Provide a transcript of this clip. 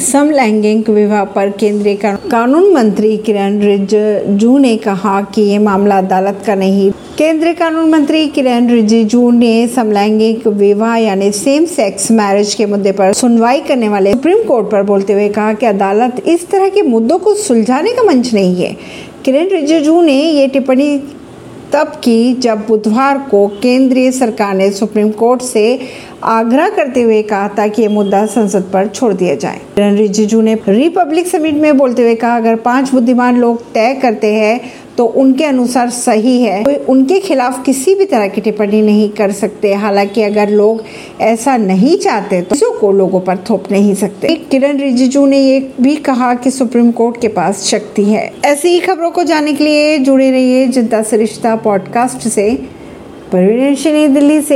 समलैंगिक विवाह पर केंद्रीय कानून मंत्री किरण रिजिजू ने कहा कि ये मामला अदालत का नहीं। केंद्रीय कानून मंत्री किरण रिजिजू ने समलैंगिक विवाह यानी सेम सेक्स मैरिज के मुद्दे पर सुनवाई करने वाले सुप्रीम कोर्ट पर बोलते हुए कहा कि अदालत इस तरह के मुद्दों को सुलझाने का मंच नहीं है। किरण रिजिजू ने ये टिप्पणी तब की जब बुधवार को केंद्रीय सरकार ने सुप्रीम कोर्ट से आग्रह करते हुए कहा था कि ये मुद्दा संसद पर छोड़ दिया जाए। किरण रिजिजू ने रिपब्लिक समिट में बोलते हुए कहा, अगर पाँच बुद्धिमान लोग तय करते हैं तो उनके अनुसार सही है। तो उनके खिलाफ किसी भी तरह की टिप्पणी नहीं कर सकते। हालाँकि अगर लोग ऐसा नहीं चाहते तो किसी को लोगों पर थोप नहीं सकते। किरण रिजिजू ने ये भी कहा कि सुप्रीम कोर्ट के पास शक्ति है। ऐसी ही खबरों को जानने के लिए जुड़े रहिए जनता सरिश्ता पॉडकास्ट से। परवीन दिल्ली से।